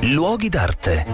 Luoghi d'arte.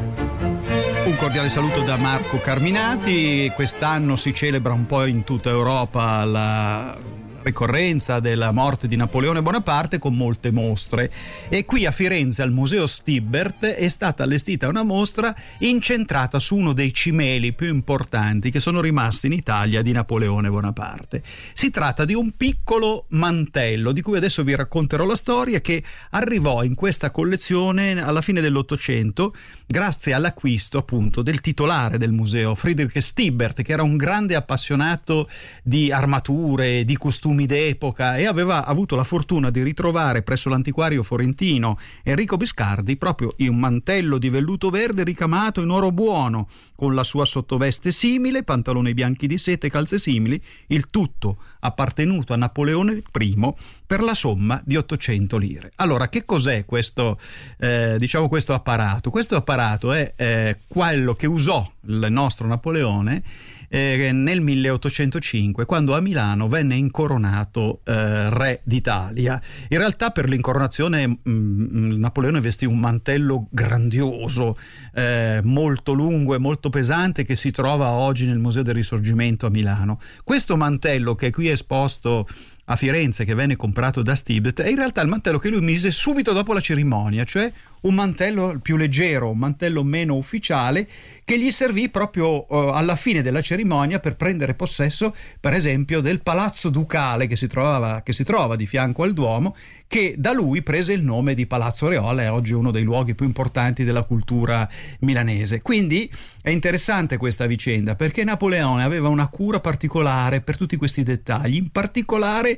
Un cordiale saluto da Marco Carminati. Quest'anno si celebra un po' in tutta Europa la ricorrenza della morte di Napoleone Bonaparte con molte mostre e qui a Firenze al Museo Stibbert è stata allestita una mostra incentrata su uno dei cimeli più importanti che sono rimasti in Italia di Napoleone Bonaparte. Si tratta di un piccolo mantello di cui adesso vi racconterò la storia che arrivò in questa collezione alla fine dell'Ottocento grazie all'acquisto appunto del titolare del museo Friedrich Stibbert che era un grande appassionato di armature, di costumi costumi d'epoca e aveva avuto la fortuna di ritrovare presso l'antiquario fiorentino Enrico Biscardi proprio un mantello di velluto verde ricamato in oro buono, con la sua sottoveste simile, pantaloni bianchi di seta e calze simili, il tutto appartenuto a Napoleone I per la somma di 800 lire. Allora, che cos'è questo, eh, diciamo questo apparato? Questo apparato è eh, quello che usò il nostro Napoleone eh, nel 1805, quando a Milano venne incoronato eh, re d'Italia. In realtà per l'incoronazione mh, mm, Napoleone vestì un mantello grandioso, eh, molto lungo e molto pesante che si trova oggi nel Museo del Risorgimento a Milano. Questo mantello che è qui esposto a Firenze che venne comprato da Stibet è in realtà il mantello che lui mise subito dopo la cerimonia, cioè un mantello più leggero, un mantello meno ufficiale che gli servì proprio uh, alla fine della cerimonia per prendere possesso, per esempio, del palazzo ducale che si, trovava, che si trova di fianco al Duomo, che da lui prese il nome di Palazzo Reola, è oggi uno dei luoghi più importanti della cultura milanese. Quindi è interessante questa vicenda perché Napoleone aveva una cura particolare per tutti questi dettagli, in particolare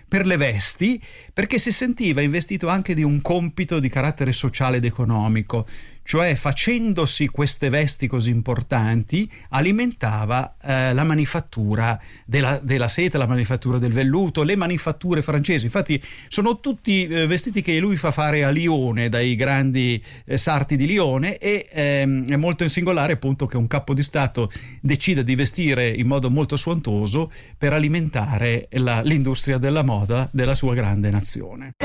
per le vesti, perché si sentiva investito anche di un compito di carattere sociale ed economico, cioè facendosi queste vesti così importanti alimentava eh, la manifattura della, della, seta, la manifattura del velluto, le manifatture francesi. Infatti sono tutti eh, vestiti che lui fa fare a Lione dai grandi eh, sarti di Lione e ehm, è molto singolare appunto che un capo di Stato decida di vestire in modo molto suontoso per alimentare la, l'industria della moda della sua grande nazione.